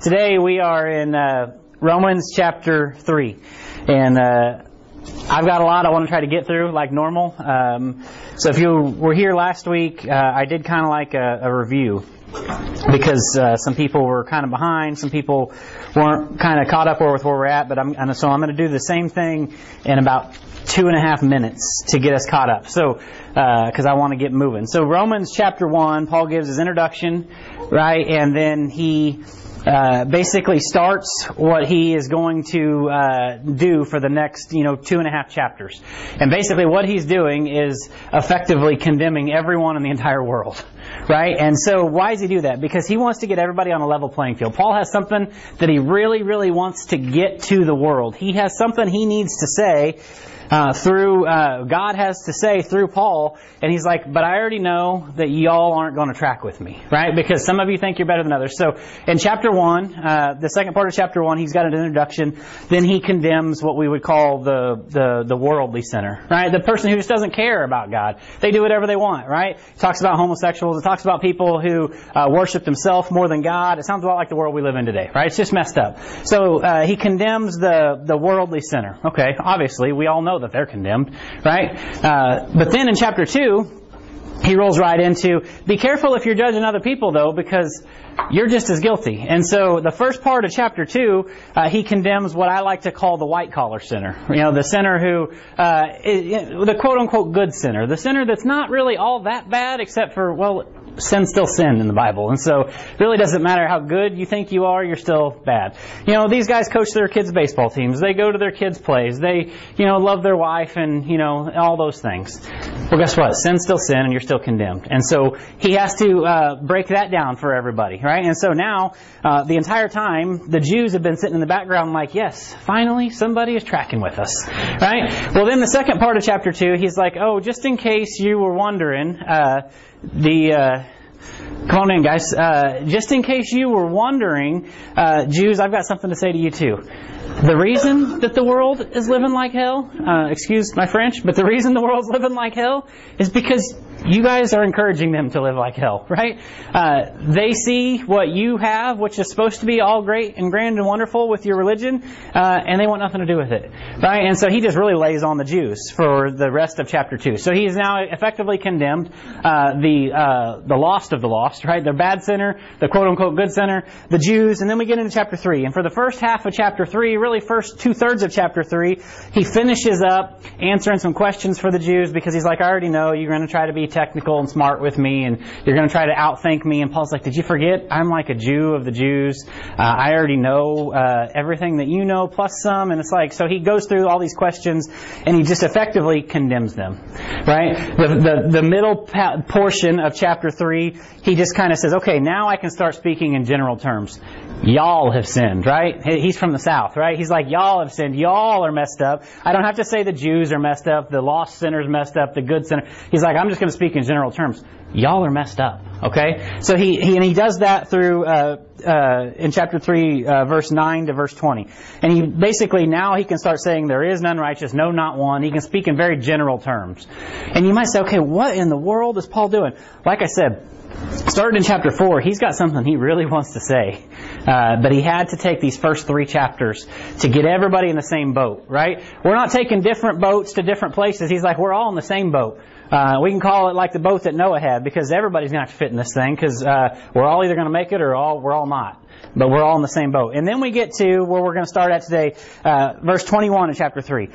Today we are in uh, Romans chapter 3. And uh, I've got a lot I want to try to get through like normal. Um, so if you were here last week, uh, I did kind of like a, a review because uh, some people were kind of behind, some people weren't kind of caught up with where we're at. But I'm so I'm going to do the same thing in about two and a half minutes to get us caught up. So because I want to get moving. So Romans chapter one, Paul gives his introduction, right, and then he uh, basically starts what he is going to uh, do for the next, you know, two and a half chapters. And basically, what he's doing is effectively condemning everyone in the entire world, right? And so, why does he do that? Because he wants to get everybody on a level playing field. Paul has something that he really, really wants to get to the world. He has something he needs to say uh, through uh, God has to say through Paul, and he's like, but I already know that y'all aren't going to track with me, right? Because some of you think you're better than others. So in chapter one, uh, the second part of chapter one, he's got an introduction. Then he condemns what we would call the the the worldly sinner, right? The person who just doesn't care about God. They do whatever they want, right? He talks about homosexuals. Talks about people who uh, worship themselves more than God. It sounds a lot like the world we live in today, right? It's just messed up. So uh, he condemns the the worldly sinner. Okay, obviously we all know that they're condemned, right? Uh, but then in chapter 2, he rolls right into be careful if you're judging other people, though, because you're just as guilty. And so the first part of chapter 2, uh, he condemns what I like to call the white collar sinner. You know, the sinner who, uh, is, the quote unquote good sinner. The sinner that's not really all that bad except for, well, sin still sin in the Bible. And so it really doesn't matter how good you think you are, you're still bad. You know, these guys coach their kids' baseball teams. They go to their kids' plays. They, you know, love their wife and, you know, all those things. Well, guess what? Sin's still sin and you're still condemned. And so he has to uh, break that down for everybody, right? And so now, uh, the entire time, the Jews have been sitting in the background like, yes, finally somebody is tracking with us, right? Well, then the second part of chapter 2, he's like, oh, just in case you were wondering, uh, the uh, come on in, guys. Uh, just in case you were wondering, uh, Jews, I've got something to say to you too. The reason that the world is living like hell, uh, excuse my French, but the reason the world's living like hell is because you guys are encouraging them to live like hell, right? Uh, they see what you have, which is supposed to be all great and grand and wonderful with your religion, uh, and they want nothing to do with it, right? And so he just really lays on the Jews for the rest of chapter two. So he is now effectively condemned uh, the uh, the lost of the lost, right? The bad sinner, the quote unquote good sinner, the Jews, and then we get into chapter three. And for the first half of chapter three, really first two thirds of chapter three, he finishes up answering some questions for the Jews because he's like, I already know you're going to try to be technical and smart with me, and you're going to try to outthink me. And Paul's like, Did you forget? I'm like a Jew of the Jews. Uh, I already know uh, everything that you know plus some. And it's like, so he goes through all these questions, and he just effectively condemns them, right? The the, the middle pa- portion of chapter three, he just kind of says, Okay, now I can start speaking in general terms. Y'all have sinned, right? He's from the south, right? He's like, y'all have sinned. Y'all are messed up. I don't have to say the Jews are messed up, the lost sinners messed up, the good sinner. He's like, I'm just going to speak in general terms. Y'all are messed up. Okay? So he, he and he does that through, uh, uh, in chapter 3, uh, verse 9 to verse 20. And he basically, now he can start saying, there is none righteous, no, not one. He can speak in very general terms. And you might say, okay, what in the world is Paul doing? Like I said, starting in chapter 4, he's got something he really wants to say. Uh, but he had to take these first three chapters to get everybody in the same boat, right? We're not taking different boats to different places. He's like, we're all in the same boat. Uh, we can call it like the boat that Noah had because everybody's going to have to fit in this thing because uh, we're all either going to make it or all we're all not. But we're all in the same boat. And then we get to where we're going to start at today, uh, verse 21 in chapter 3.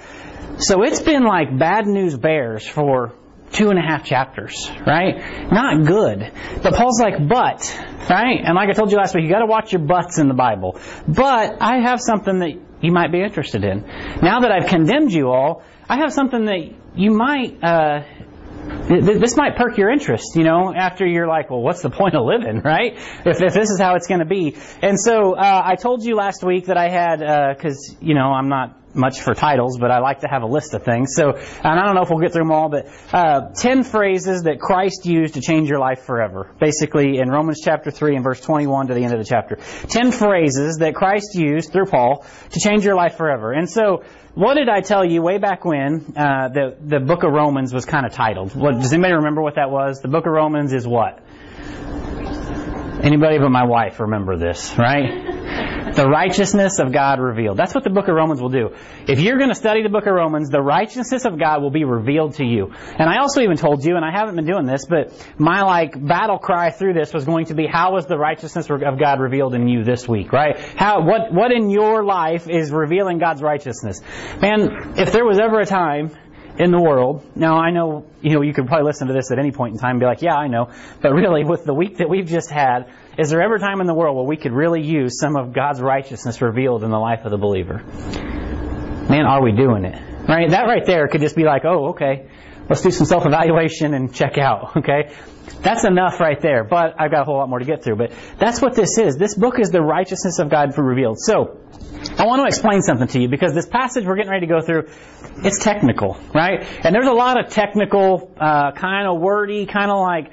So it's been like bad news bears for two and a half chapters, right? Not good. But Paul's like, but, right? And like I told you last week, you gotta watch your butts in the Bible. But I have something that you might be interested in. Now that I've condemned you all, I have something that you might, uh, this might perk your interest, you know, after you're like, well, what's the point of living, right? If, if this is how it's going to be. And so uh, I told you last week that I had, because, uh, you know, I'm not much for titles, but I like to have a list of things. So, and I don't know if we'll get through them all, but uh, 10 phrases that Christ used to change your life forever. Basically, in Romans chapter 3 and verse 21 to the end of the chapter. 10 phrases that Christ used through Paul to change your life forever. And so, what did I tell you way back when uh, the the book of Romans was kind of titled? What, does anybody remember what that was? The book of Romans is what? Anybody but my wife remember this, right? The righteousness of God revealed. That's what the book of Romans will do. If you're going to study the book of Romans, the righteousness of God will be revealed to you. And I also even told you, and I haven't been doing this, but my like battle cry through this was going to be, how was the righteousness of God revealed in you this week, right? How, what, what in your life is revealing God's righteousness? Man, if there was ever a time in the world. Now I know, you know, you could probably listen to this at any point in time and be like, yeah, I know. But really, with the week that we've just had, is there ever time in the world where we could really use some of God's righteousness revealed in the life of the believer? Man, are we doing it? Right? That right there could just be like, oh, okay, let's do some self-evaluation and check out, okay? That's enough right there, but I've got a whole lot more to get through. But that's what this is. This book is the righteousness of God revealed. So, I want to explain something to you because this passage we're getting ready to go through, it's technical, right? And there's a lot of technical, uh, kind of wordy, kind of like,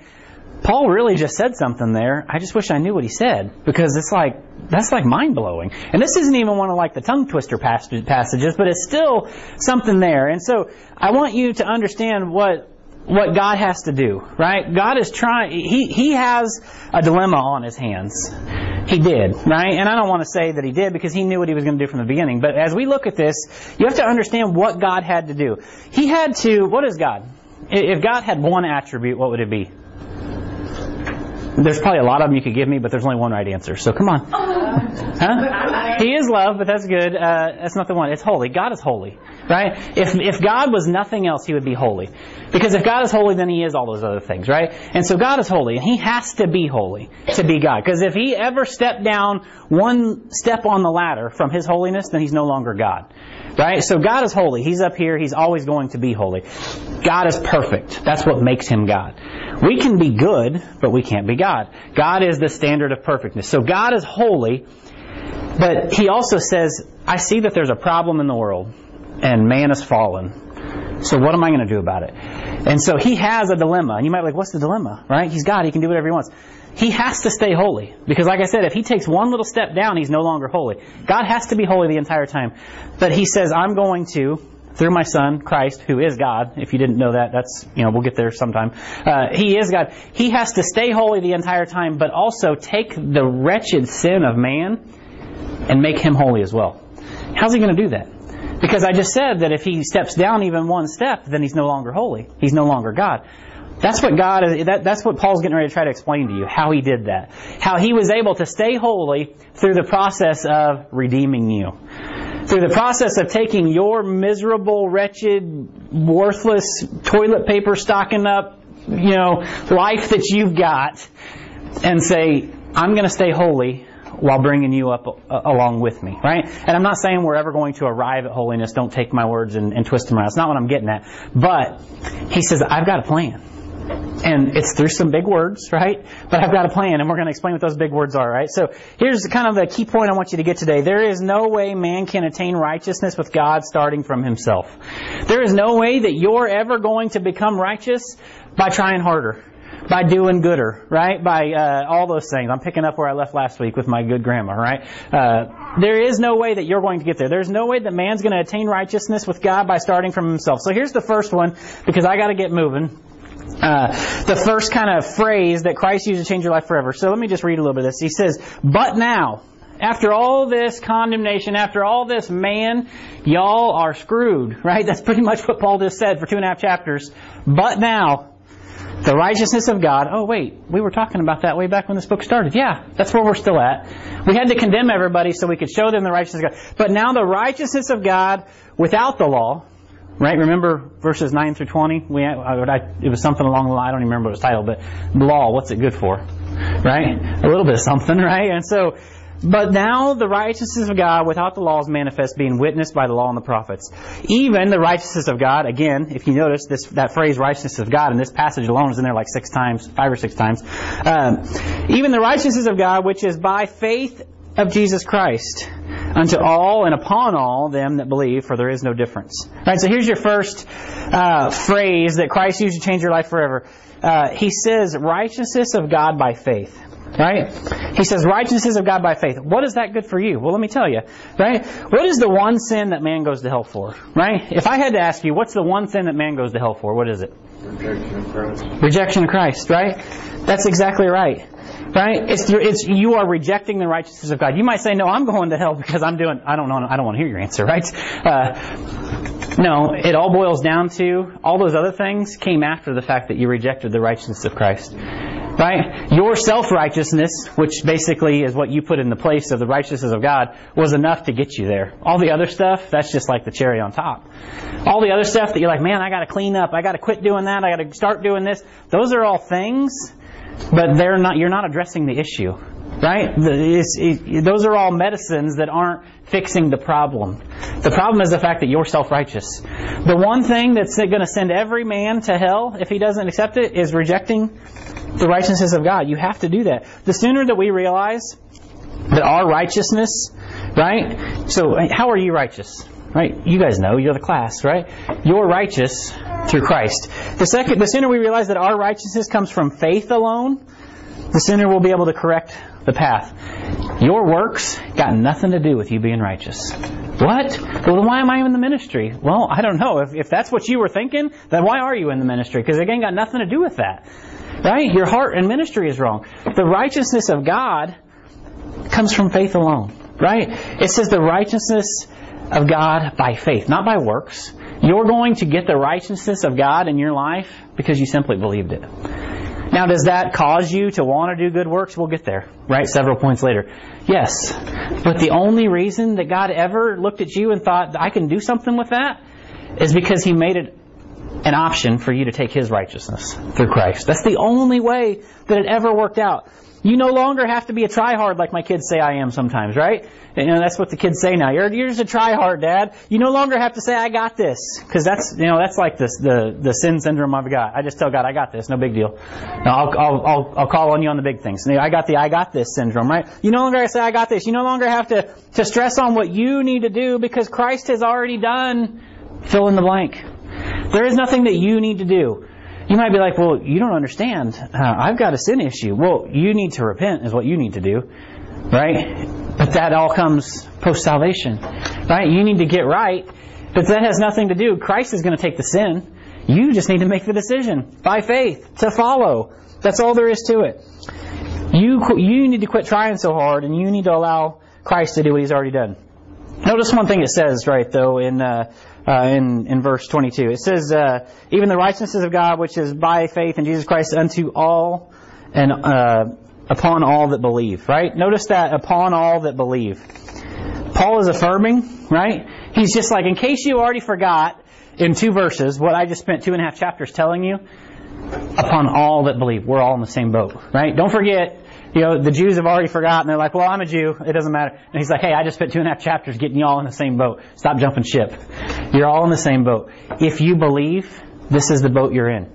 Paul really just said something there. I just wish I knew what he said because it's like that's like mind blowing. And this isn't even one of like the tongue twister passages, but it's still something there. And so I want you to understand what what God has to do, right? God is trying, he, he has a dilemma on his hands. He did, right? And I don't want to say that he did because he knew what he was going to do from the beginning. But as we look at this, you have to understand what God had to do. He had to, what is God? If God had one attribute, what would it be? There's probably a lot of them you could give me, but there's only one right answer. So come on. Oh, Huh? He is love, but that's good. Uh, that's not the one. It's holy. God is holy, right? If if God was nothing else, He would be holy. Because if God is holy, then He is all those other things, right? And so God is holy, and He has to be holy to be God. Because if He ever stepped down one step on the ladder from His holiness, then He's no longer God. Right? So God is holy. He's up here. He's always going to be holy. God is perfect. That's what makes Him God. We can be good, but we can't be God. God is the standard of perfectness. So God is holy, but He also says, I see that there's a problem in the world, and man has fallen. So what am I going to do about it? And so He has a dilemma. And you might be like, what's the dilemma? Right? He's God. He can do whatever He wants. He has to stay holy. Because like I said, if he takes one little step down, he's no longer holy. God has to be holy the entire time. But he says, I'm going to, through my son, Christ, who is God. If you didn't know that, that's, you know, we'll get there sometime. Uh, he is God. He has to stay holy the entire time, but also take the wretched sin of man and make him holy as well. How's he going to do that? Because I just said that if he steps down even one step, then he's no longer holy. He's no longer God. That's what God is, that, that's what Paul's getting ready to try to explain to you, how he did that. How he was able to stay holy through the process of redeeming you. Through the process of taking your miserable, wretched, worthless, toilet paper stocking up, you know, life that you've got and say, I'm going to stay holy while bringing you up uh, along with me, right? And I'm not saying we're ever going to arrive at holiness. Don't take my words and, and twist them around. That's not what I'm getting at. But he says, I've got a plan. And it's through some big words, right? But I've got a plan, and we're going to explain what those big words are, right? So here's kind of the key point I want you to get today. There is no way man can attain righteousness with God starting from himself. There is no way that you're ever going to become righteous by trying harder by doing gooder, right? By uh, all those things. I'm picking up where I left last week with my good grandma, right? Uh, there is no way that you're going to get there. There's no way that man's going to attain righteousness with God by starting from himself. So here's the first one, because I got to get moving uh, the first kind of phrase that Christ used to change your life forever. So let me just read a little bit of this. He says, But now, after all this condemnation, after all this man, y'all are screwed, right? That's pretty much what Paul just said for two and a half chapters. But now, the righteousness of God. Oh, wait, we were talking about that way back when this book started. Yeah, that's where we're still at. We had to condemn everybody so we could show them the righteousness of God. But now the righteousness of God without the law, Right? Remember verses 9 through 20? We, I, it was something along the line, I don't even remember what it was titled, but the law, what's it good for? Right? A little bit of something, right? And so, but now the righteousness of God without the law is manifest, being witnessed by the law and the prophets. Even the righteousness of God, again, if you notice this, that phrase righteousness of God in this passage alone is in there like six times, five or six times. Um, even the righteousness of God, which is by faith of Jesus Christ unto all and upon all them that believe, for there is no difference. Right. So here's your first uh, phrase that Christ used to change your life forever. Uh, he says, "Righteousness of God by faith." Right? He says, "Righteousness of God by faith." What is that good for you? Well, let me tell you. Right? What is the one sin that man goes to hell for? Right? If I had to ask you, what's the one sin that man goes to hell for? What is it? Rejection of Christ. Rejection of Christ. Right? That's exactly right. Right? It's, it's you are rejecting the righteousness of God. You might say, "No, I'm going to hell because I'm doing." I don't know. I don't want to hear your answer, right? Uh, no, it all boils down to all those other things came after the fact that you rejected the righteousness of Christ. Right? Your self-righteousness, which basically is what you put in the place of the righteousness of God, was enough to get you there. All the other stuff, that's just like the cherry on top. All the other stuff that you're like, man, I gotta clean up, I gotta quit doing that, I gotta start doing this, those are all things, but they're not, you're not addressing the issue. Right? It, those are all medicines that aren't fixing the problem. The problem is the fact that you're self-righteous. The one thing that's going to send every man to hell if he doesn't accept it is rejecting the righteousness of God. You have to do that. The sooner that we realize that our righteousness, right? So, how are you righteous? Right? You guys know, you're the class, right? You're righteous through Christ. The second, the sooner we realize that our righteousness comes from faith alone, the sooner we'll be able to correct the path. Your works got nothing to do with you being righteous. What? Well, then why am I in the ministry? Well, I don't know. If, if that's what you were thinking, then why are you in the ministry? Because it ain't got nothing to do with that. Right? Your heart and ministry is wrong. The righteousness of God comes from faith alone. Right? It says the righteousness of God by faith, not by works. You're going to get the righteousness of God in your life because you simply believed it. Now, does that cause you to want to do good works? We'll get there, right? Several points later. Yes. But the only reason that God ever looked at you and thought, I can do something with that, is because He made it an option for you to take His righteousness through Christ. That's the only way that it ever worked out. You no longer have to be a tryhard like my kids say I am sometimes, right? You know, that's what the kids say now. You're, you're just a tryhard, Dad. You no longer have to say, I got this. Because that's, you know, that's like this, the, the sin syndrome I've got. I just tell God, I got this. No big deal. No, I'll, I'll, I'll, I'll call on you on the big things. I got the I got this syndrome, right? You no longer say, I got this. You no longer have to, to stress on what you need to do because Christ has already done fill in the blank. There is nothing that you need to do. You might be like, well, you don't understand. Uh, I've got a sin issue. Well, you need to repent is what you need to do, right? But that all comes post salvation, right? You need to get right, but that has nothing to do. Christ is going to take the sin. You just need to make the decision by faith to follow. That's all there is to it. You you need to quit trying so hard, and you need to allow Christ to do what He's already done. Notice one thing it says right though in. Uh, uh, in, in verse 22. It says, uh, even the righteousness of God, which is by faith in Jesus Christ unto all and uh, upon all that believe, right? Notice that upon all that believe. Paul is affirming, right? He's just like, in case you already forgot in two verses what I just spent two and a half chapters telling you, upon all that believe. We're all in the same boat, right? Don't forget, you know, the Jews have already forgotten. They're like, well, I'm a Jew. It doesn't matter. And he's like, hey, I just spent two and a half chapters getting you all in the same boat. Stop jumping ship. You're all in the same boat. If you believe, this is the boat you're in.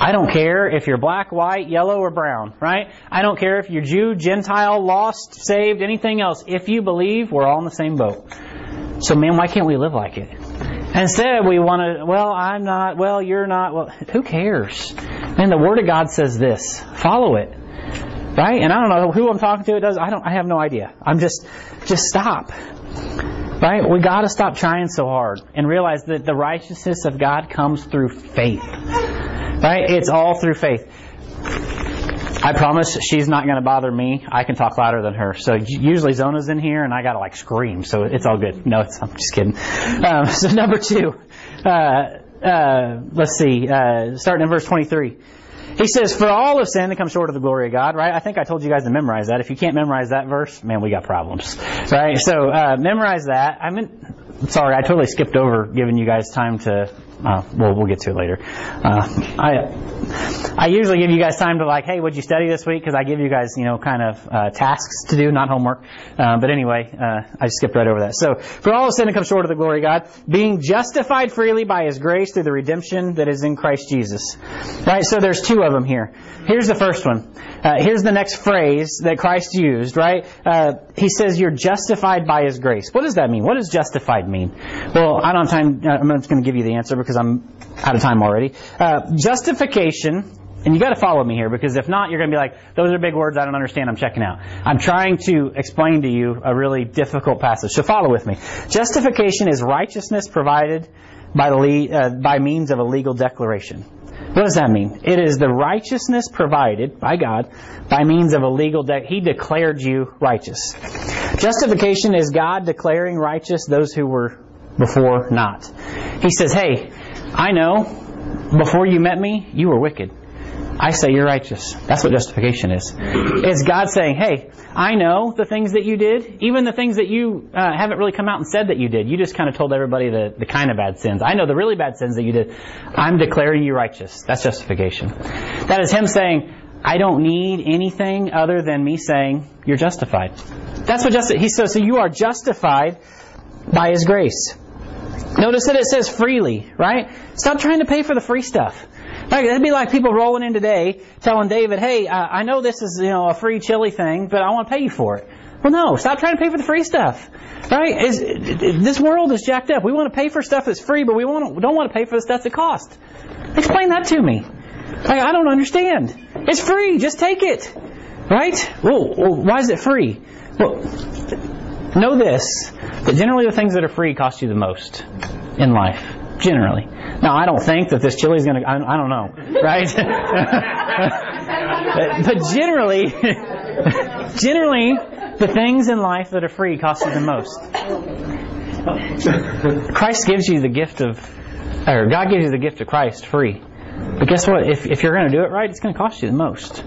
I don't care if you're black, white, yellow, or brown, right? I don't care if you're Jew, Gentile, lost, saved, anything else. If you believe, we're all in the same boat. So, man, why can't we live like it? Instead, we want to, well, I'm not, well, you're not, well, who cares? Man, the Word of God says this. Follow it. Right? And I don't know who I'm talking to. It does. I don't. I have no idea. I'm just, just stop. Right? We got to stop trying so hard and realize that the righteousness of God comes through faith. Right? It's all through faith. I promise she's not going to bother me. I can talk louder than her. So usually Zona's in here and I got to like scream. So it's all good. No, I'm just kidding. Um, so number two, uh, uh, let's see, uh, starting in verse 23. He says, For all of sin that comes short of the glory of God, right? I think I told you guys to memorize that. If you can't memorize that verse, man, we got problems, right? So, uh, memorize that. I mean, sorry, I totally skipped over giving you guys time to uh, well, we'll get to it later. Uh, I I usually give you guys time to like, hey, what'd you study this week? Because I give you guys, you know, kind of uh, tasks to do, not homework. Uh, but anyway, uh, I skipped right over that. So, for all of sin come short of the glory of God, being justified freely by His grace through the redemption that is in Christ Jesus. Right. So there's two of them here. Here's the first one. Uh, here's the next phrase that Christ used. Right. he says, "You're justified by His grace." What does that mean? What does justified mean? Well, I don't have time. I'm just going to give you the answer because I'm out of time already. Uh, justification, and you got to follow me here because if not, you're going to be like, those are big words. I don't understand. I'm checking out. I'm trying to explain to you a really difficult passage. So follow with me. Justification is righteousness provided by, the, uh, by means of a legal declaration. What does that mean? It is the righteousness provided by God by means of a legal debt. He declared you righteous. Justification is God declaring righteous those who were before not. He says, Hey, I know before you met me, you were wicked. I say you're righteous. That's what justification is. It's God saying, hey, I know the things that you did, even the things that you uh, haven't really come out and said that you did. You just kind of told everybody the, the kind of bad sins. I know the really bad sins that you did. I'm declaring you righteous. That's justification. That is Him saying, I don't need anything other than me saying you're justified. That's what justice. He says, so you are justified by His grace. Notice that it says freely, right? Stop trying to pay for the free stuff. Like, it'd be like people rolling in today telling David, hey, uh, I know this is, you know, a free chili thing, but I want to pay you for it. Well, no, stop trying to pay for the free stuff. Right? Is, this world is jacked up. We want to pay for stuff that's free, but we want don't want to pay for the stuff that costs. Explain that to me. Like, I don't understand. It's free. Just take it. Right? Well, why is it free? Well, know this, that generally the things that are free cost you the most in life. Generally. Now, I don't think that this chili is going to, I don't know, right? but generally, generally, the things in life that are free cost you the most. Christ gives you the gift of, or God gives you the gift of Christ free. But guess what? If, if you're going to do it right, it's going to cost you the most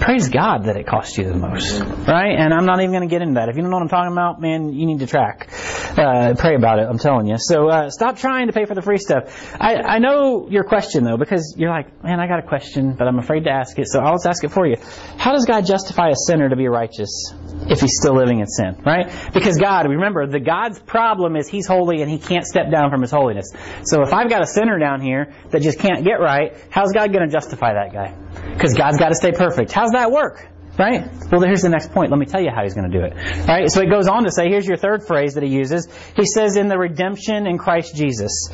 praise God that it costs you the most, right? And I'm not even going to get into that. If you don't know what I'm talking about, man, you need to track. Uh, pray about it. I'm telling you. So uh, stop trying to pay for the free stuff. I, I know your question though, because you're like, man, I got a question, but I'm afraid to ask it. So I'll just ask it for you. How does God justify a sinner to be righteous if he's still living in sin, right? Because God, remember, the God's problem is he's holy and he can't step down from his holiness. So if I've got a sinner down here that just can't get right, how's God going to justify that guy? Because God's got to stay perfect. How's that work? Right? Well, here's the next point. Let me tell you how he's going to do it. Right? So it goes on to say, here's your third phrase that he uses. He says, in the redemption in Christ Jesus.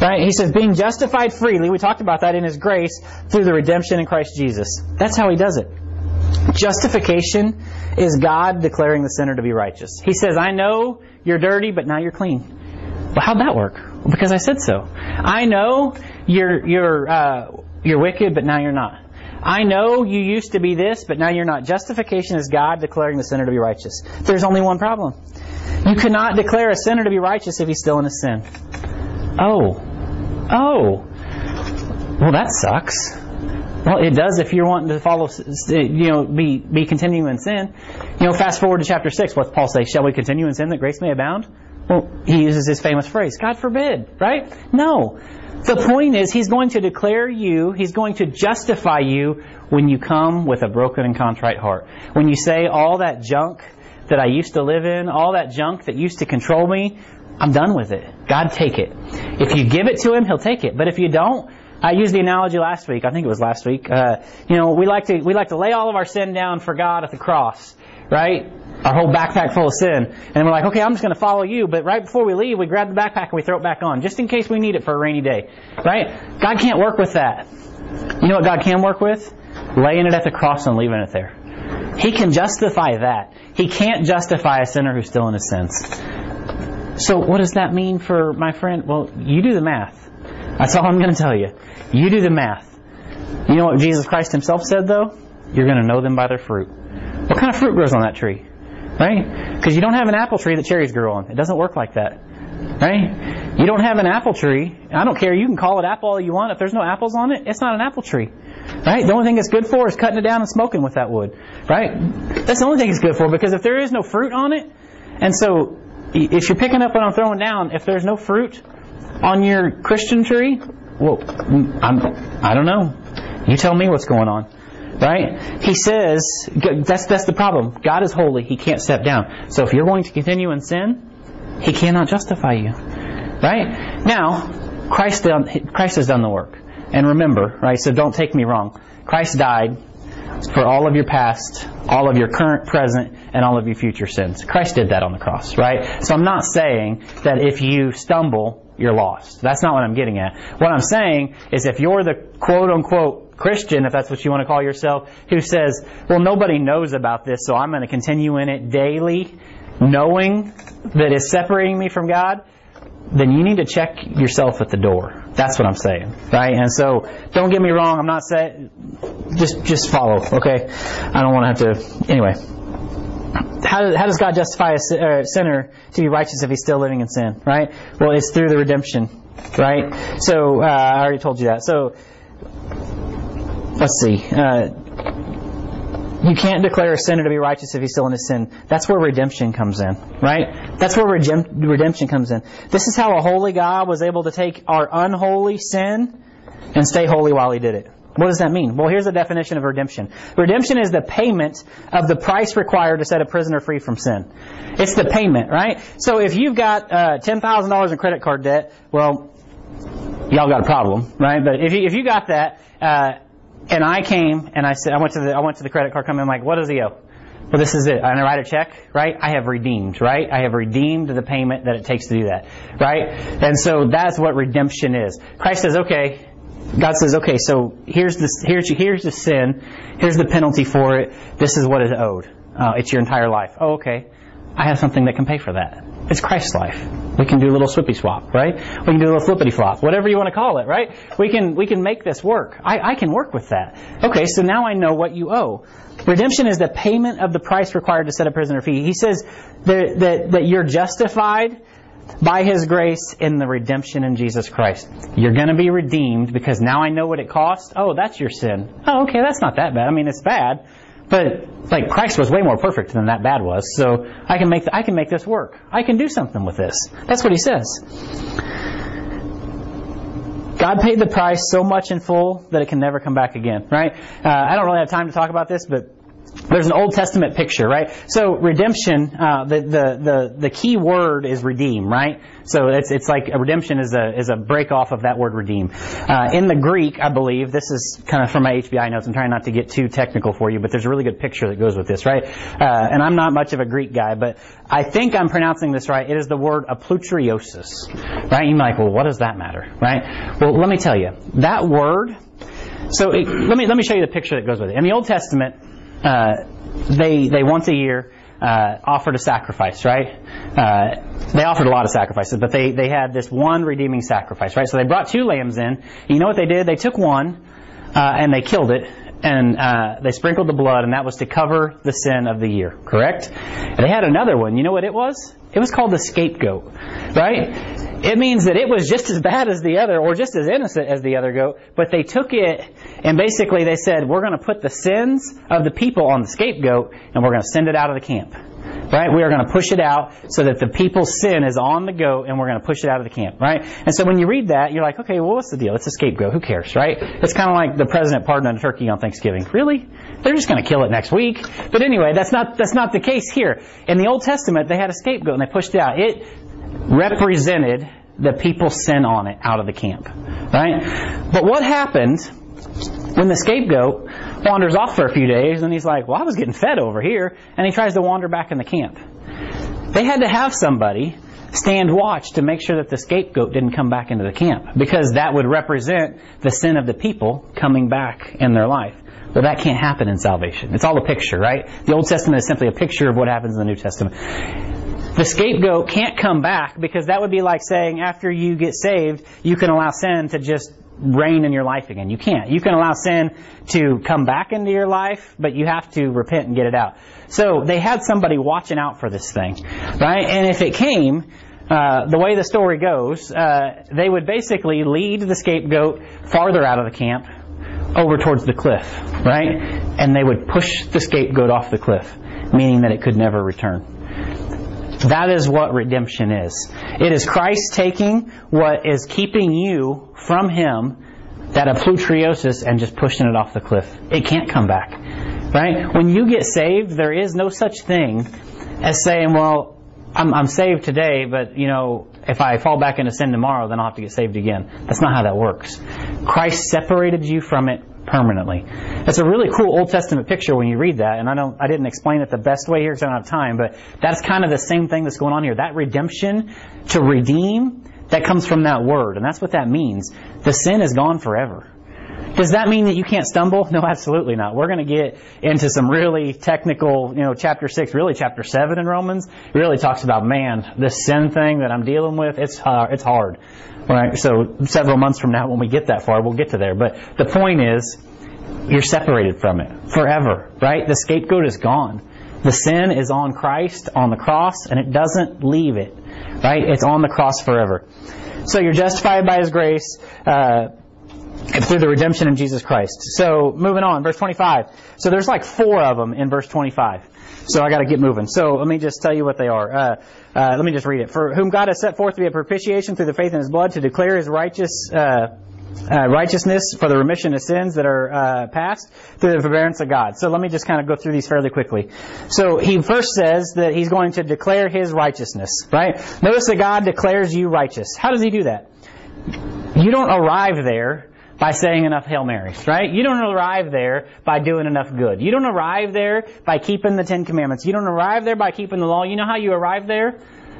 Right? He says, being justified freely. We talked about that in his grace through the redemption in Christ Jesus. That's how he does it. Justification is God declaring the sinner to be righteous. He says, I know you're dirty, but now you're clean. Well, how'd that work? Because I said so. I know you're, you're, uh, you're wicked, but now you're not. I know you used to be this, but now you're not. Justification is God declaring the sinner to be righteous. There's only one problem. You cannot declare a sinner to be righteous if he's still in his sin. Oh. Oh. Well, that sucks. Well, it does if you're wanting to follow, you know, be, be continuing in sin. You know, fast forward to chapter 6, what's Paul say? Shall we continue in sin that grace may abound? Well, he uses his famous phrase, God forbid, right? No. The point is, He's going to declare you, He's going to justify you when you come with a broken and contrite heart. When you say, all that junk that I used to live in, all that junk that used to control me, I'm done with it. God, take it. If you give it to Him, He'll take it. But if you don't, I used the analogy last week. I think it was last week. Uh, you know, we like to we like to lay all of our sin down for God at the cross, right? Our whole backpack full of sin. And we're like, okay, I'm just going to follow you. But right before we leave, we grab the backpack and we throw it back on, just in case we need it for a rainy day. Right? God can't work with that. You know what God can work with? Laying it at the cross and leaving it there. He can justify that. He can't justify a sinner who's still in his sins. So what does that mean for my friend? Well, you do the math. That's all I'm going to tell you. You do the math. You know what Jesus Christ himself said, though? You're going to know them by their fruit. What kind of fruit grows on that tree? Right? Because you don't have an apple tree that cherries grow on. It doesn't work like that. Right? You don't have an apple tree. I don't care. You can call it apple all you want. If there's no apples on it, it's not an apple tree. Right? The only thing it's good for is cutting it down and smoking with that wood. Right? That's the only thing it's good for because if there is no fruit on it, and so if you're picking up what I'm throwing down, if there's no fruit on your Christian tree, well, mm, I'm, I don't know. You tell me what's going on. Right? He says, that's, that's the problem. God is holy. He can't step down. So if you're going to continue in sin, He cannot justify you. Right? Now, Christ, done, Christ has done the work. And remember, right, so don't take me wrong. Christ died for all of your past, all of your current, present, and all of your future sins. Christ did that on the cross, right? So I'm not saying that if you stumble, you're lost. That's not what I'm getting at. What I'm saying is if you're the quote unquote Christian, if that's what you want to call yourself, who says, well, nobody knows about this, so I'm going to continue in it daily, knowing that it's separating me from God, then you need to check yourself at the door. That's what I'm saying, right? And so, don't get me wrong. I'm not saying just just follow, okay? I don't want to have to. Anyway, how, how does God justify a sinner to be righteous if he's still living in sin, right? Well, it's through the redemption, right? So uh, I already told you that. So let's see. Uh, you can't declare a sinner to be righteous if he's still in his sin. That's where redemption comes in, right? That's where redemption comes in. This is how a holy God was able to take our unholy sin and stay holy while he did it. What does that mean? Well, here's the definition of redemption. Redemption is the payment of the price required to set a prisoner free from sin. It's the payment, right? So if you've got uh, $10,000 in credit card debt, well, y'all got a problem, right? But if you, if you got that, uh, and I came and I said, I went to the, I went to the credit card company. I'm like, what does he owe? Well, this is it. And I write a check, right? I have redeemed, right? I have redeemed the payment that it takes to do that, right? And so that's what redemption is. Christ says, okay, God says, okay, so here's the, here's, here's the sin. Here's the penalty for it. This is what is owed. Uh, it's your entire life. Oh, okay. I have something that can pay for that. It's Christ's life. We can do a little swippy swap, right? We can do a little flippity flop, whatever you want to call it, right? We can we can make this work. I, I can work with that. Okay, so now I know what you owe. Redemption is the payment of the price required to set a prisoner free. He says that, that, that you're justified by His grace in the redemption in Jesus Christ. You're going to be redeemed because now I know what it costs. Oh, that's your sin. Oh, okay, that's not that bad. I mean, it's bad, but like Christ was way more perfect than that bad was. So I can make I can make this work. I can do something with this. That's what He says. God paid the price so much in full that it can never come back again, right? Uh, I don't really have time to talk about this, but there's an Old Testament picture, right? So redemption, uh, the, the, the, the key word is redeem, right? So it's, it's like redemption is a, is a break off of that word redeem. Uh, in the Greek, I believe, this is kind of from my HBI notes, I'm trying not to get too technical for you, but there's a really good picture that goes with this, right? Uh, and I'm not much of a Greek guy, but I think I'm pronouncing this right. It is the word aplutriosis, right? You're like, well, what does that matter, right? Well, let me tell you, that word, so it, let me, let me show you the picture that goes with it. In the Old Testament, they they once a year uh, offered a sacrifice, right? Uh, they offered a lot of sacrifices, but they they had this one redeeming sacrifice, right? So they brought two lambs in. You know what they did? They took one uh, and they killed it. And uh, they sprinkled the blood, and that was to cover the sin of the year, correct? And they had another one. You know what it was? It was called the scapegoat, right? It means that it was just as bad as the other, or just as innocent as the other goat, but they took it and basically they said, we're going to put the sins of the people on the scapegoat and we're going to send it out of the camp. Right? We are going to push it out so that the people's sin is on the goat and we're going to push it out of the camp. Right? And so when you read that, you're like, okay, well, what's the deal? It's a scapegoat. Who cares? Right? It's kind of like the president pardoning a turkey on Thanksgiving. Really? They're just going to kill it next week. But anyway, that's not, that's not the case here. In the Old Testament, they had a scapegoat and they pushed it out. It represented the people's sin on it out of the camp. Right? But what happened when the scapegoat wanders off for a few days and he's like, well, I was getting fed over here, and he tries to wander back in the camp. They had to have somebody stand watch to make sure that the scapegoat didn't come back into the camp because that would represent the sin of the people coming back in their life. Well, that can't happen in salvation. It's all a picture, right? The Old Testament is simply a picture of what happens in the New Testament. The scapegoat can't come back because that would be like saying after you get saved, you can allow sin to just reign in your life again. You can't. You can allow sin to come back into your life, but you have to repent and get it out. So they had somebody watching out for this thing, right? And if it came, uh, the way the story goes, uh, they would basically lead the scapegoat farther out of the camp over towards the cliff, right? And they would push the scapegoat off the cliff, meaning that it could never return. That is what redemption is. It is Christ taking what is keeping you from Him, that aplutriosis, and just pushing it off the cliff. It can't come back. Right? When you get saved, there is no such thing as saying, well, I'm, I'm saved today, but, you know, if I fall back into sin tomorrow, then I'll have to get saved again. That's not how that works. Christ separated you from it permanently. It's a really cool Old Testament picture when you read that, and I don't, I didn't explain it the best way here because I don't have time, but that's kind of the same thing that's going on here. That redemption, to redeem, that comes from that word, and that's what that means. The sin is gone forever. Does that mean that you can't stumble? No, absolutely not. We're going to get into some really technical, you know, chapter 6, really chapter 7 in Romans. It really talks about, man, this sin thing that I'm dealing with, it's, uh, it's hard. Right? So several months from now when we get that far, we'll get to there. But the point is, you're separated from it forever, right? The scapegoat is gone. The sin is on Christ on the cross and it doesn't leave it, right? It's on the cross forever. So you're justified by His grace, uh, through the redemption of Jesus Christ. So moving on, verse 25. So there's like four of them in verse 25. So I got to get moving. So let me just tell you what they are. Uh, uh, let me just read it. For whom God has set forth to be a propitiation through the faith in His blood to declare His righteous. Uh, uh, righteousness for the remission of sins that are uh, past through the forbearance of God. So let me just kind of go through these fairly quickly. So he first says that he's going to declare his righteousness, right? Notice that God declares you righteous. How does he do that? You don't arrive there by saying enough Hail Marys, right? You don't arrive there by doing enough good. You don't arrive there by keeping the Ten Commandments. You don't arrive there by keeping the law. You know how you arrive there?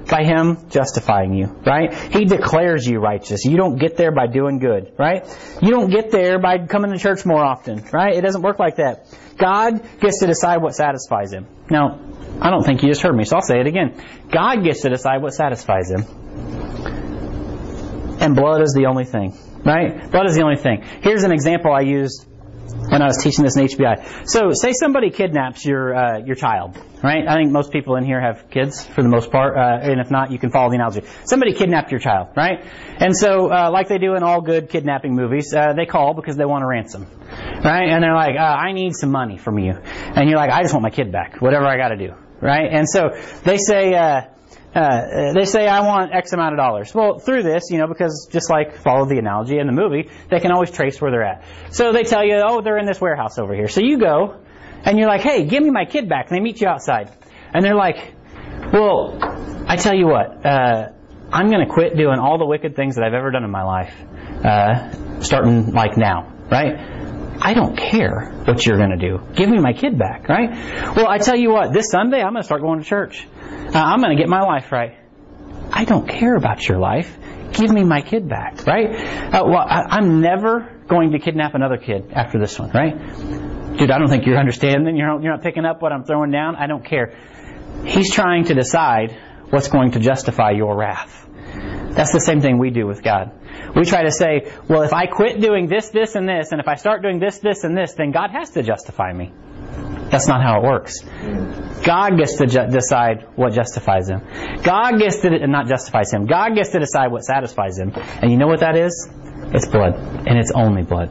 By Him justifying you, right? He declares you righteous. You don't get there by doing good, right? You don't get there by coming to church more often, right? It doesn't work like that. God gets to decide what satisfies Him. Now, I don't think you just heard me, so I'll say it again. God gets to decide what satisfies Him. And blood is the only thing right? Blood is the only thing. Here's an example I used when I was teaching this in HBI. So, say somebody kidnaps your uh, your child, right? I think most people in here have kids for the most part, uh, and if not, you can follow the analogy. Somebody kidnapped your child, right? And so, uh, like they do in all good kidnapping movies, uh, they call because they want a ransom, right? And they're like, uh, "I need some money from you," and you're like, "I just want my kid back, whatever I got to do." Right? And so they say, uh, uh, they say, I want X amount of dollars. Well, through this, you know, because just like follow the analogy in the movie, they can always trace where they're at. So they tell you, oh, they're in this warehouse over here. So you go, and you're like, hey, give me my kid back. And they meet you outside. And they're like, well, I tell you what, uh, I'm going to quit doing all the wicked things that I've ever done in my life, uh, starting like now, right? I don't care what you're going to do. Give me my kid back, right? Well, I tell you what, this Sunday I'm going to start going to church. Uh, I'm going to get my life right. I don't care about your life. Give me my kid back, right? Uh, well, I, am never going to kidnap another kid after this one, right? Dude, I don't think you're understanding. You're you're not picking up what I'm throwing down. I don't care. He's trying to decide what's going to justify your wrath. That's the same thing we do with God. We try to say, well, if I quit doing this, this, and this, and if I start doing this, this, and this, then God has to justify me. That's not how it works. God gets to ju- decide what justifies him. God gets to, not justifies him, God gets to decide what satisfies him. And you know what that is? It's blood. And it's only blood.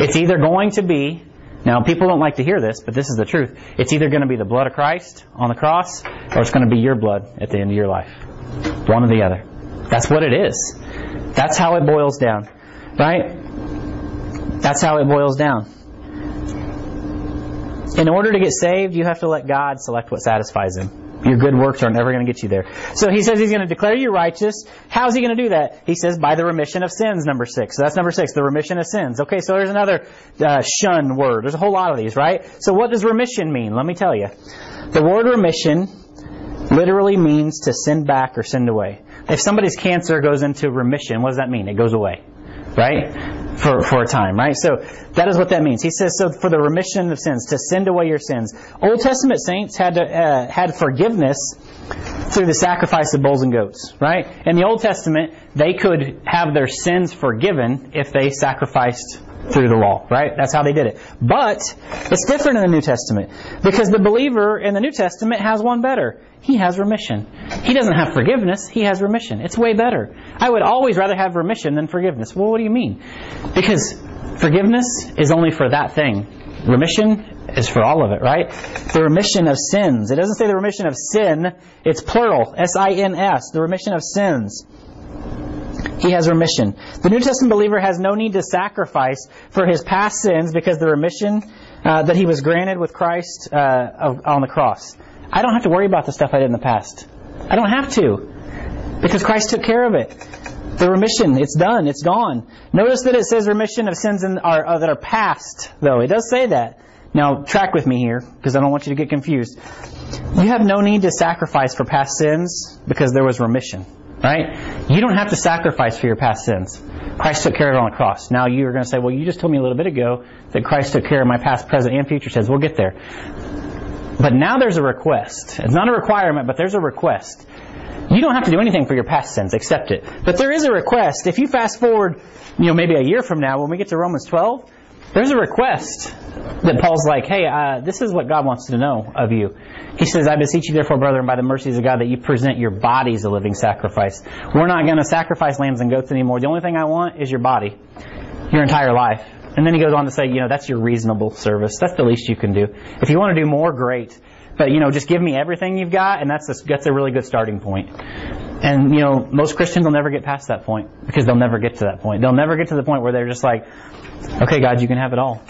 It's either going to be, now people don't like to hear this, but this is the truth. It's either going to be the blood of Christ on the cross, or it's going to be your blood at the end of your life. One or the other. That's what it is. That's how it boils down. Right? That's how it boils down. In order to get saved, you have to let God select what satisfies Him. Your good works are never going to get you there. So he says he's going to declare you righteous. How's he going to do that? He says by the remission of sins, number six. So that's number six, the remission of sins. Okay, so there's another uh, shun word. There's a whole lot of these, right? So what does remission mean? Let me tell you. The word remission literally means to send back or send away. If somebody's cancer goes into remission, what does that mean? It goes away, right? For, for a time, right? So that is what that means. He says, so for the remission of sins, to send away your sins. Old Testament saints had to, uh, had forgiveness through the sacrifice of bulls and goats, right? In the Old Testament, they could have their sins forgiven if they sacrificed through the law, right? That's how they did it. But it's different in the New Testament because the believer in the New Testament has one better. He has remission. He doesn't have forgiveness, he has remission. It's way better. I would always rather have remission than forgiveness. Well, what do you mean? Because forgiveness is only for that thing. Remission is for all of it, right? The remission of sins. It doesn't say the remission of sin, it's plural, S I N S, the remission of sins. He has remission. The New Testament believer has no need to sacrifice for his past sins because the remission uh, that he was granted with Christ uh, on the cross. I don't have to worry about the stuff I did in the past. I don't have to because Christ took care of it. The remission, it's done, it's gone. Notice that it says remission of sins in, uh, that are past, though. It does say that. Now, track with me here because I don't want you to get confused. You have no need to sacrifice for past sins because there was remission. Right? You don't have to sacrifice for your past sins. Christ took care of it on the cross. Now you're going to say, well, you just told me a little bit ago that Christ took care of my past, present, and future sins. We'll get there. But now there's a request. It's not a requirement, but there's a request. You don't have to do anything for your past sins, accept it. But there is a request. If you fast forward, you know, maybe a year from now, when we get to Romans 12, there's a request that Paul's like, hey, uh, this is what God wants to know of you. He says, I beseech you therefore, brethren, by the mercies of God, that you present your bodies a living sacrifice. We're not going to sacrifice lambs and goats anymore. The only thing I want is your body, your entire life. And then he goes on to say, you know, that's your reasonable service. That's the least you can do. If you want to do more, great. But, you know, just give me everything you've got, and that's a, that's a really good starting point. And, you know, most Christians will never get past that point because they'll never get to that point. They'll never get to the point where they're just like, okay, God, you can have it all.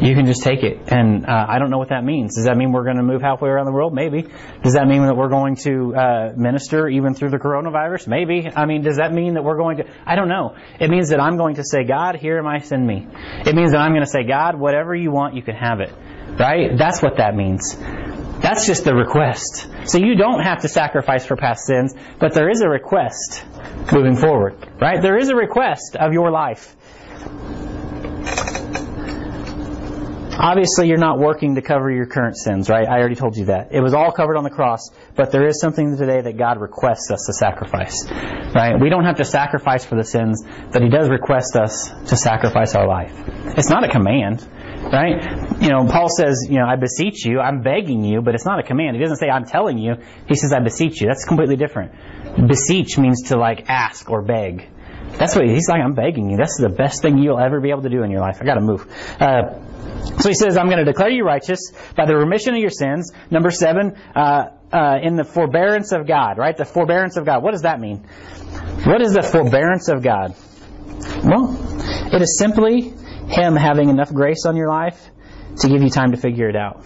You can just take it. And uh, I don't know what that means. Does that mean we're going to move halfway around the world? Maybe. Does that mean that we're going to uh, minister even through the coronavirus? Maybe. I mean, does that mean that we're going to? I don't know. It means that I'm going to say, God, here am I, send me. It means that I'm going to say, God, whatever you want, you can have it. Right? That's what that means. That's just the request. So you don't have to sacrifice for past sins, but there is a request moving forward. Right? There is a request of your life. Obviously, you're not working to cover your current sins, right? I already told you that. It was all covered on the cross, but there is something today that God requests us to sacrifice, right? We don't have to sacrifice for the sins, but He does request us to sacrifice our life. It's not a command, right? You know, Paul says, you know, I beseech you, I'm begging you, but it's not a command. He doesn't say I'm telling you. He says I beseech you. That's completely different. Beseech means to like ask or beg. That's what he's like. I'm begging you. That's the best thing you'll ever be able to do in your life. I got to move. Uh, so he says, I'm going to declare you righteous by the remission of your sins. Number seven, uh, uh, in the forbearance of God, right? The forbearance of God. What does that mean? What is the forbearance of God? Well, it is simply Him having enough grace on your life to give you time to figure it out.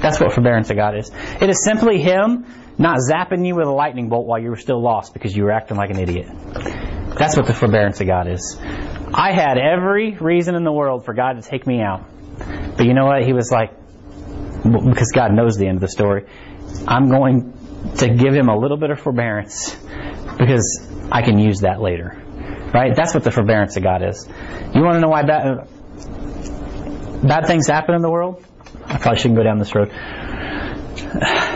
That's what forbearance of God is. It is simply Him not zapping you with a lightning bolt while you were still lost because you were acting like an idiot. That's what the forbearance of God is. I had every reason in the world for God to take me out. But you know what? He was like, because God knows the end of the story, I'm going to give him a little bit of forbearance because I can use that later. Right? That's what the forbearance of God is. You want to know why bad, uh, bad things happen in the world? I probably shouldn't go down this road.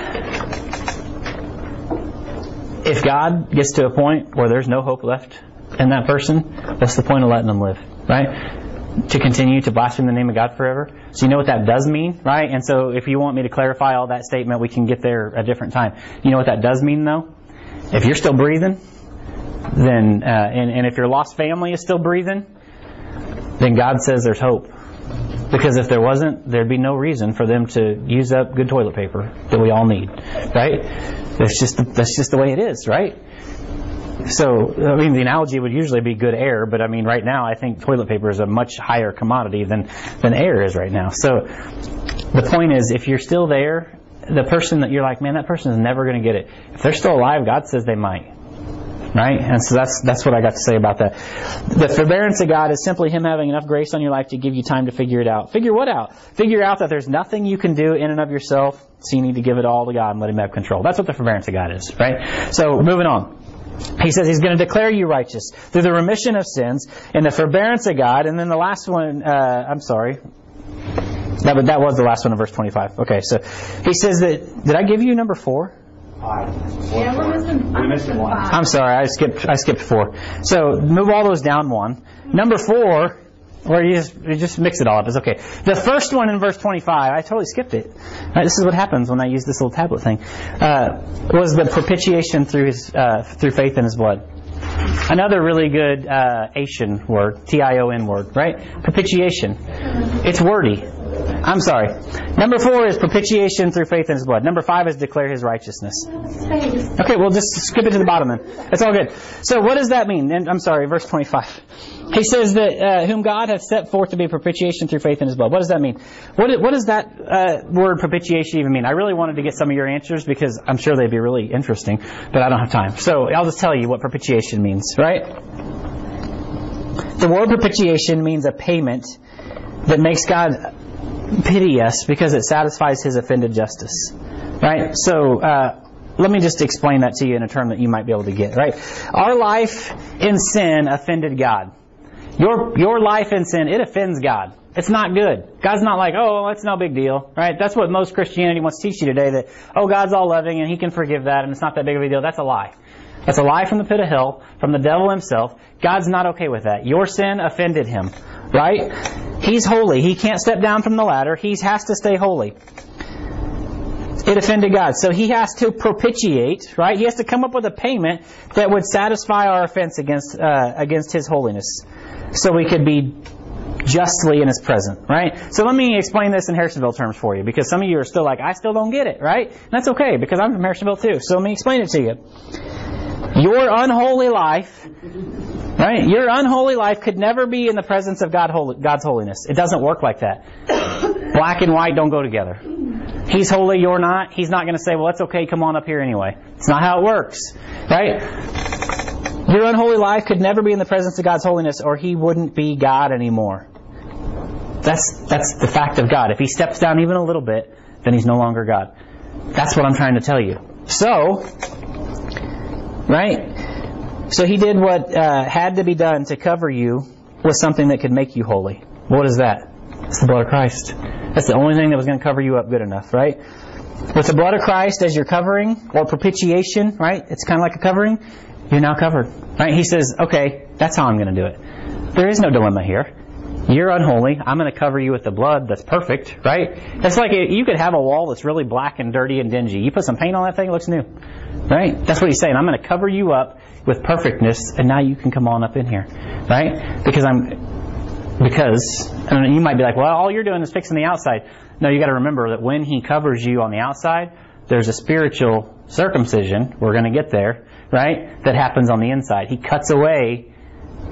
If God gets to a point where there's no hope left in that person, what's the point of letting them live? Right? to continue to blaspheme the name of God forever. So you know what that does mean, right? And so if you want me to clarify all that statement, we can get there a different time. You know what that does mean, though? If you're still breathing, then uh, and, and if your lost family is still breathing, then God says there's hope. Because if there wasn't, there'd be no reason for them to use up good toilet paper that we all need, right? That's just the, that's just the way it is, right? So, I mean, the analogy would usually be good air, but I mean, right now, I think toilet paper is a much higher commodity than, than air is right now. So, the point is, if you're still there, the person that you're like, man, that person is never going to get it. If they're still alive, God says they might. Right? And so that's, that's what I got to say about that. The forbearance of God is simply Him having enough grace on your life to give you time to figure it out. Figure what out? Figure out that there's nothing you can do in and of yourself, so you need to give it all to God and let Him have control. That's what the forbearance of God is, right? So, moving on. He says he's going to declare you righteous through the remission of sins and the forbearance of God. And then the last one, uh, I'm sorry. That, that was the last one in verse 25. Okay, so he says that, did I give you number four? Five. Yeah, we're missing, we missed one. I'm sorry, I skipped, I skipped four. So move all those down one. Number four or you just, you just mix it all up. It's okay. The first one in verse 25, I totally skipped it. Right, this is what happens when I use this little tablet thing. Uh, was the propitiation through his uh, through faith in his blood. Another really good uh, Asian word, T-I-O-N word, right? Propitiation. It's wordy. I'm sorry. Number four is propitiation through faith in his blood. Number five is declare his righteousness. Okay, we'll just skip it to the bottom then. It's all good. So what does that mean? And I'm sorry, verse 25. He says that uh, whom God has set forth to be propitiation through faith in His blood. What does that mean? What, what does that uh, word propitiation even mean? I really wanted to get some of your answers because I'm sure they'd be really interesting, but I don't have time. So I'll just tell you what propitiation means, right? The word propitiation means a payment that makes God pity us because it satisfies His offended justice, right? So. Uh, let me just explain that to you in a term that you might be able to get, right? Our life in sin offended God. Your, your life in sin, it offends God. It's not good. God's not like, oh, it's no big deal, right? That's what most Christianity wants to teach you today that, oh, God's all loving and He can forgive that and it's not that big of a deal. That's a lie. That's a lie from the pit of hell, from the devil himself. God's not okay with that. Your sin offended Him, right? He's holy. He can't step down from the ladder. He has to stay holy. It offended God. So he has to propitiate, right? He has to come up with a payment that would satisfy our offense against, uh, against his holiness. So we could be justly in his presence, right? So let me explain this in Harrisonville terms for you, because some of you are still like, I still don't get it, right? And that's okay, because I'm from Harrisonville too. So let me explain it to you. Your unholy life, right? Your unholy life could never be in the presence of God, God's holiness. It doesn't work like that. Black and white don't go together. He's holy, you're not. He's not going to say, well, that's okay, come on up here anyway. It's not how it works, right? Your unholy life could never be in the presence of God's holiness, or He wouldn't be God anymore. That's, that's the fact of God. If He steps down even a little bit, then He's no longer God. That's what I'm trying to tell you. So, right? So He did what uh, had to be done to cover you with something that could make you holy. What is that? It's the blood of Christ. That's the only thing that was going to cover you up good enough, right? With the blood of Christ as your covering or propitiation, right? It's kind of like a covering. You're now covered, right? He says, okay, that's how I'm going to do it. There is no dilemma here. You're unholy. I'm going to cover you with the blood that's perfect, right? It's like you could have a wall that's really black and dirty and dingy. You put some paint on that thing, it looks new, right? That's what he's saying. I'm going to cover you up with perfectness, and now you can come on up in here, right? Because I'm because and you might be like, well, all you're doing is fixing the outside. No, you got to remember that when He covers you on the outside, there's a spiritual circumcision. We're going to get there, right? That happens on the inside. He cuts away,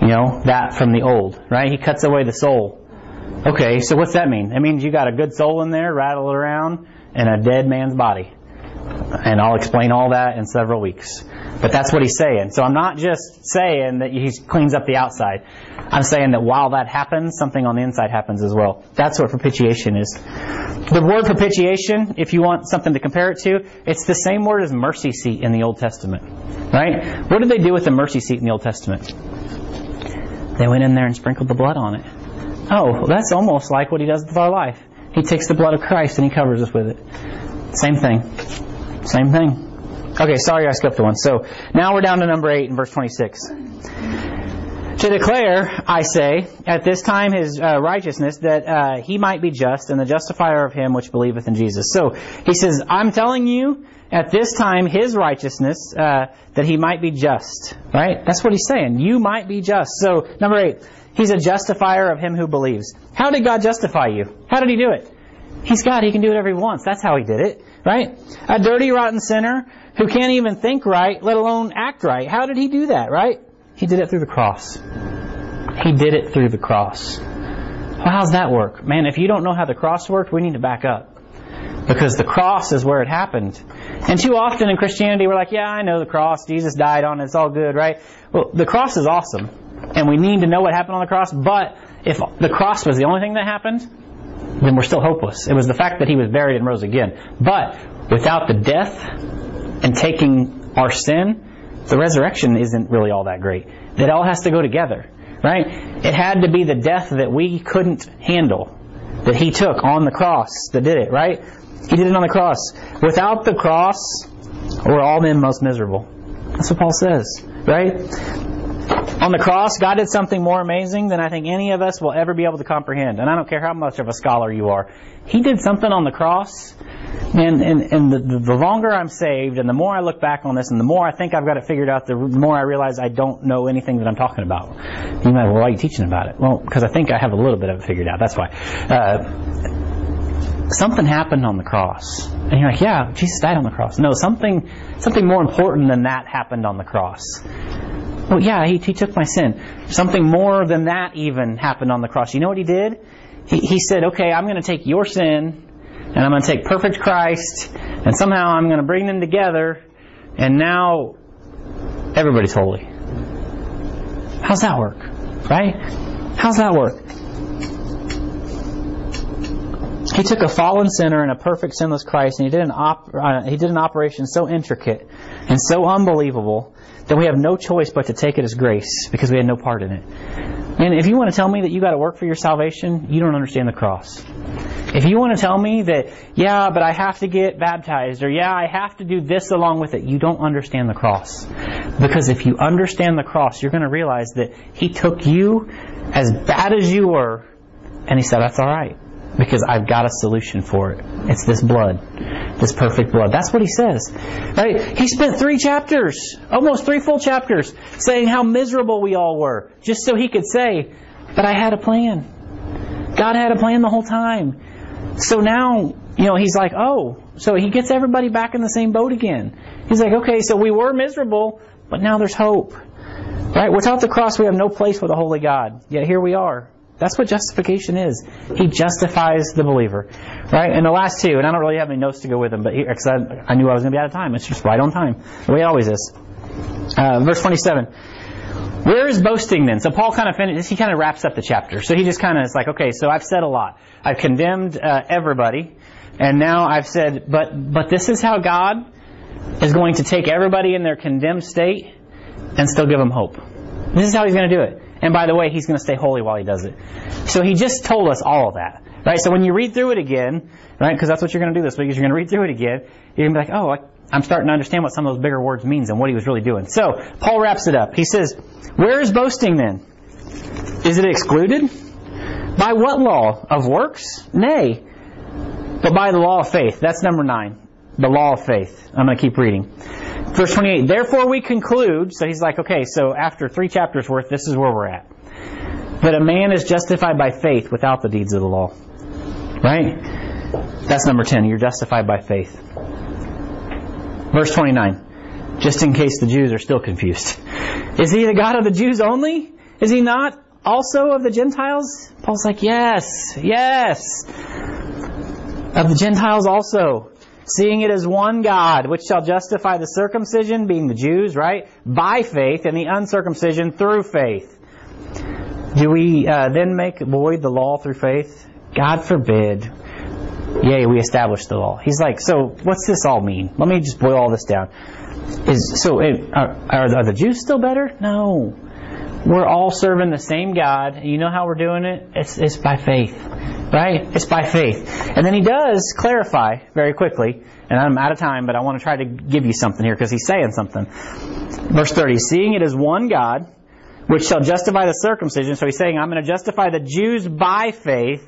you know, that from the old, right? He cuts away the soul. Okay, so what's that mean? It means you got a good soul in there, rattled around, in a dead man's body. And I'll explain all that in several weeks. But that's what he's saying. So I'm not just saying that he cleans up the outside. I'm saying that while that happens, something on the inside happens as well. That's what propitiation is. The word propitiation, if you want something to compare it to, it's the same word as mercy seat in the Old Testament. Right? What did they do with the mercy seat in the Old Testament? They went in there and sprinkled the blood on it. Oh, well, that's almost like what he does with our life. He takes the blood of Christ and he covers us with it. Same thing. Same thing. Okay, sorry I skipped one. So now we're down to number 8 in verse 26. To declare, I say, at this time his uh, righteousness, that uh, he might be just, and the justifier of him which believeth in Jesus. So he says, I'm telling you at this time his righteousness, uh, that he might be just. Right? That's what he's saying. You might be just. So, number 8, he's a justifier of him who believes. How did God justify you? How did he do it? He's God. He can do whatever he wants. That's how he did it. Right? A dirty, rotten sinner who can't even think right, let alone act right. How did he do that, right? He did it through the cross. He did it through the cross. Well, how's that work? Man, if you don't know how the cross worked, we need to back up. Because the cross is where it happened. And too often in Christianity, we're like, yeah, I know the cross. Jesus died on it. It's all good, right? Well, the cross is awesome. And we need to know what happened on the cross. But if the cross was the only thing that happened, then we're still hopeless. It was the fact that he was buried and rose again. But without the death and taking our sin, the resurrection isn't really all that great. It all has to go together, right? It had to be the death that we couldn't handle that he took on the cross that did it, right? He did it on the cross. Without the cross, we're all men most miserable. That's what Paul says, right? On the cross, God did something more amazing than I think any of us will ever be able to comprehend. And I don't care how much of a scholar you are. He did something on the cross and, and, and the, the longer I'm saved, and the more I look back on this, and the more I think I've got it figured out, the more I realize I don't know anything that I'm talking about. You might, well, why are you teaching about it? Well, because I think I have a little bit of it figured out. That's why. Uh, something happened on the cross, and you're like, yeah, Jesus died on the cross. No, something, something more important than that happened on the cross. Well, yeah, he, he took my sin. Something more than that even happened on the cross. You know what he did? He, he said, okay, I'm going to take your sin and I'm going to take perfect Christ, and somehow I'm going to bring them together, and now everybody's holy. How's that work? Right? How's that work? He took a fallen sinner and a perfect sinless Christ, and he did an op- uh, he did an operation so intricate and so unbelievable that we have no choice but to take it as grace because we had no part in it. And if you want to tell me that you got to work for your salvation, you don't understand the cross. If you want to tell me that, yeah, but I have to get baptized, or yeah, I have to do this along with it, you don't understand the cross. Because if you understand the cross, you're going to realize that He took you as bad as you were, and He said, that's alright. Because I've got a solution for it. It's this blood. This perfect blood. That's what he says. Right? He spent three chapters, almost three full chapters, saying how miserable we all were, just so he could say, but I had a plan. God had a plan the whole time. So now, you know, he's like, oh, so he gets everybody back in the same boat again. He's like, okay, so we were miserable, but now there's hope. Right? Without the cross, we have no place for the holy God. Yet here we are. That's what justification is. He justifies the believer. Right? And the last two, and I don't really have any notes to go with them, but because I, I, knew I was going to be out of time. It's just right on time. The way it always is. Uh, verse 27. Where is boasting then? So Paul kind of finishes, he kind of wraps up the chapter. So he just kind of is like, okay, so I've said a lot. I've condemned uh, everybody, and now I've said, but but this is how God is going to take everybody in their condemned state and still give them hope. This is how He's going to do it. And by the way, He's going to stay holy while He does it. So He just told us all of that, right? So when you read through it again, right? Because that's what you're going to do this week. Is you're going to read through it again. You're going to be like, oh, I'm starting to understand what some of those bigger words means and what He was really doing. So Paul wraps it up. He says, "Where is boasting then? Is it excluded?" By what law? Of works? Nay. But by the law of faith. That's number nine. The law of faith. I'm going to keep reading. Verse 28. Therefore we conclude, so he's like, okay, so after three chapters worth, this is where we're at. That a man is justified by faith without the deeds of the law. Right? That's number 10. You're justified by faith. Verse 29. Just in case the Jews are still confused. Is he the God of the Jews only? Is he not also of the Gentiles? Paul's like, yes, yes. Of the Gentiles also. Seeing it as one God, which shall justify the circumcision, being the Jews, right? By faith, and the uncircumcision through faith. Do we uh, then make void the law through faith? God forbid. Yea, we establish the law. He's like, so what's this all mean? Let me just boil all this down. Is so are, are, are the Jews still better? No we're all serving the same God. And you know how we're doing it? It's, it's by faith. Right? It's by faith. And then he does clarify very quickly, and I'm out of time, but I want to try to give you something here because he's saying something. Verse 30, seeing it is one God, which shall justify the circumcision. So he's saying, I'm going to justify the Jews by faith,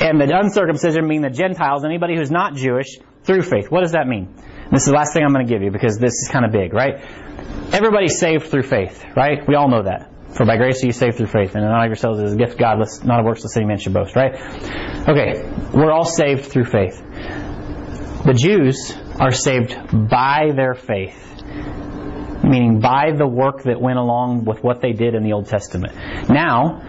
and the uncircumcision, mean the Gentiles, anybody who's not Jewish, through faith. What does that mean? This is the last thing I'm going to give you because this is kind of big, right? Everybody's saved through faith, right? We all know that. For by grace are you saved through faith, and not of yourselves is a gift of God, not of works the city man should boast, right? Okay, we're all saved through faith. The Jews are saved by their faith, meaning by the work that went along with what they did in the Old Testament. Now,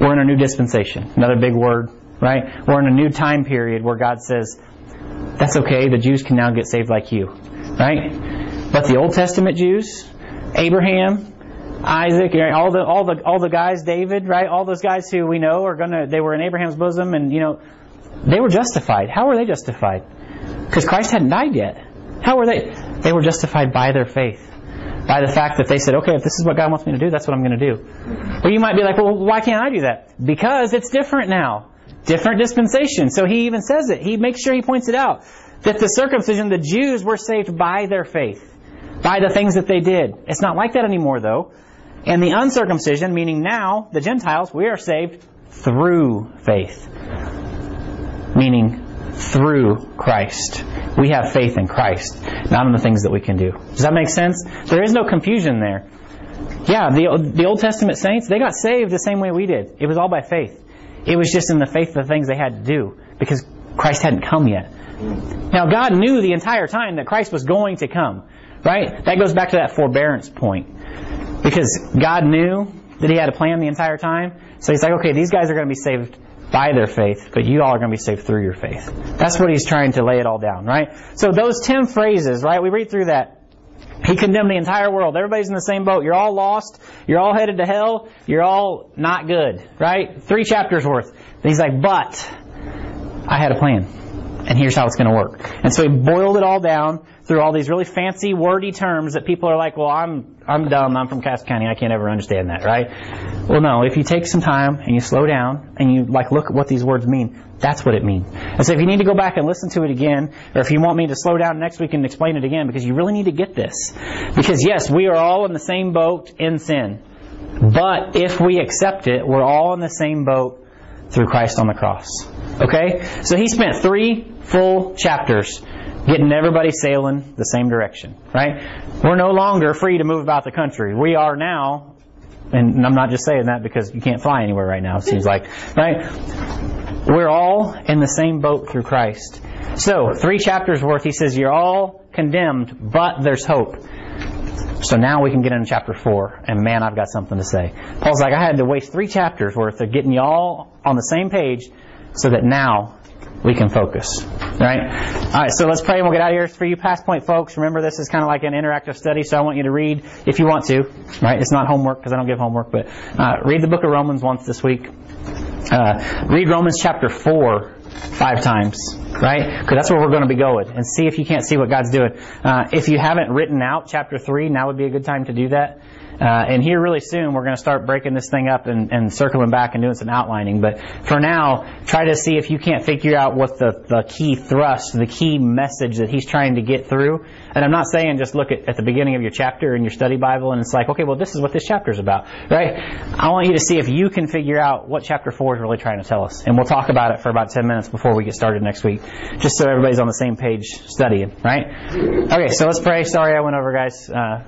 we're in a new dispensation. Another big word, right? We're in a new time period where God says, that's okay, the Jews can now get saved like you, right? But the Old Testament Jews, Abraham, Isaac, all the all the all the guys, David, right? All those guys who we know are gonna they were in Abraham's bosom, and you know they were justified. How were they justified? Because Christ hadn't died yet. How were they? They were justified by their faith, by the fact that they said, "Okay, if this is what God wants me to do, that's what I'm going to do." Well, you might be like, "Well, why can't I do that?" Because it's different now, different dispensation. So he even says it. He makes sure he points it out that the circumcision, the Jews were saved by their faith, by the things that they did. It's not like that anymore, though. And the uncircumcision, meaning now, the Gentiles, we are saved through faith. Meaning through Christ. We have faith in Christ, not in the things that we can do. Does that make sense? There is no confusion there. Yeah, the, the Old Testament saints, they got saved the same way we did. It was all by faith. It was just in the faith of the things they had to do because Christ hadn't come yet. Now, God knew the entire time that Christ was going to come, right? That goes back to that forbearance point. Because God knew that He had a plan the entire time. So He's like, okay, these guys are going to be saved by their faith, but you all are going to be saved through your faith. That's what He's trying to lay it all down, right? So those ten phrases, right? We read through that. He condemned the entire world. Everybody's in the same boat. You're all lost. You're all headed to hell. You're all not good, right? Three chapters worth. And he's like, but I had a plan, and here's how it's going to work. And so he boiled it all down through all these really fancy, wordy terms that people are like, well, I'm, I'm dumb, I'm from Cass County, I can't ever understand that, right? Well, no, if you take some time and you slow down and you like look at what these words mean, that's what it means. And so if you need to go back and listen to it again, or if you want me to slow down next week and explain it again, because you really need to get this. Because yes, we are all in the same boat in sin. But if we accept it, we're all in the same boat through Christ on the cross. Okay? So he spent three full chapters getting everybody sailing the same direction, right? We're no longer free to move about the country. We are now, and I'm not just saying that because you can't fly anywhere right now, it seems like, right? We're all in the same boat through Christ. So, three chapters worth, he says, you're all condemned, but there's hope. So now we can get into chapter 4, and man, I've got something to say. Paul's like, I had to waste three chapters worth of getting you all on the same page so that now we can focus. Right? Alright, so let's pray and we'll get out of here. For you past point folks, remember this is kind of like an interactive study, so I want you to read if you want to. Right? It's not homework because I don't give homework, but uh, read the book of Romans once this week. Uh, read Romans chapter 4 five times, right? Because that's where we're going to be going. And see if you can't see what God's doing. Uh, if you haven't written out chapter 3, now would be a good time to do that. Uh, and here really soon we're going to start breaking this thing up and, and, circling back and doing some outlining. But for now, try to see if you can't figure out what the, the key thrust, the key message that he's trying to get through. And I'm not saying just look at, at the beginning of your chapter in your study Bible and it's like, okay, well this is what this chapter is about, right? I want you to see if you can figure out what chapter 4 is really trying to tell us. And we'll talk about it for about 10 minutes before we get started next week, just so everybody's on the same page studying, right? Okay, so let's pray. Sorry I went over, guys. Uh,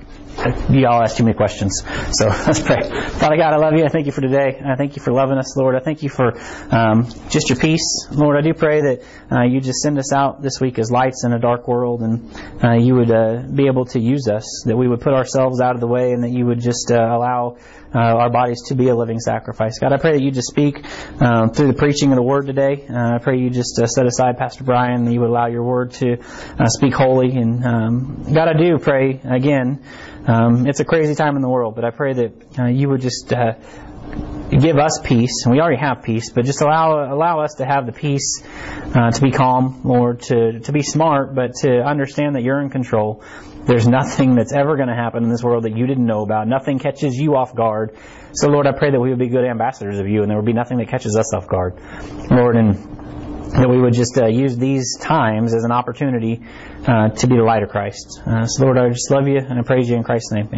you all asked too many questions. So let's pray. Father God, I love you. I thank you for today. I thank you for loving us, Lord. I thank you for um, just your peace, Lord. I do pray that uh, you just send us out this week as lights in a dark world, and uh, you would uh, be able to use us. That we would put ourselves out of the way, and that you would just uh, allow uh, our bodies to be a living sacrifice. God, I pray that you just speak um, through the preaching of the word today. Uh, I pray you just set aside Pastor Brian, that you would allow your word to speak holy. And um, God, I do pray again. Um, it's a crazy time in the world, but I pray that uh, you would just uh, give us peace, and we already have peace, but just allow allow us to have the peace uh, to be calm, Lord, to to be smart, but to understand that you're in control. There's nothing that's ever going to happen in this world that you didn't know about. Nothing catches you off guard. So, Lord, I pray that we would be good ambassadors of you, and there would be nothing that catches us off guard, Lord, and that we would just uh, use these times as an opportunity uh, to be the light of Christ. Uh, so, Lord, I just love you and I praise you in Christ's name. Amen.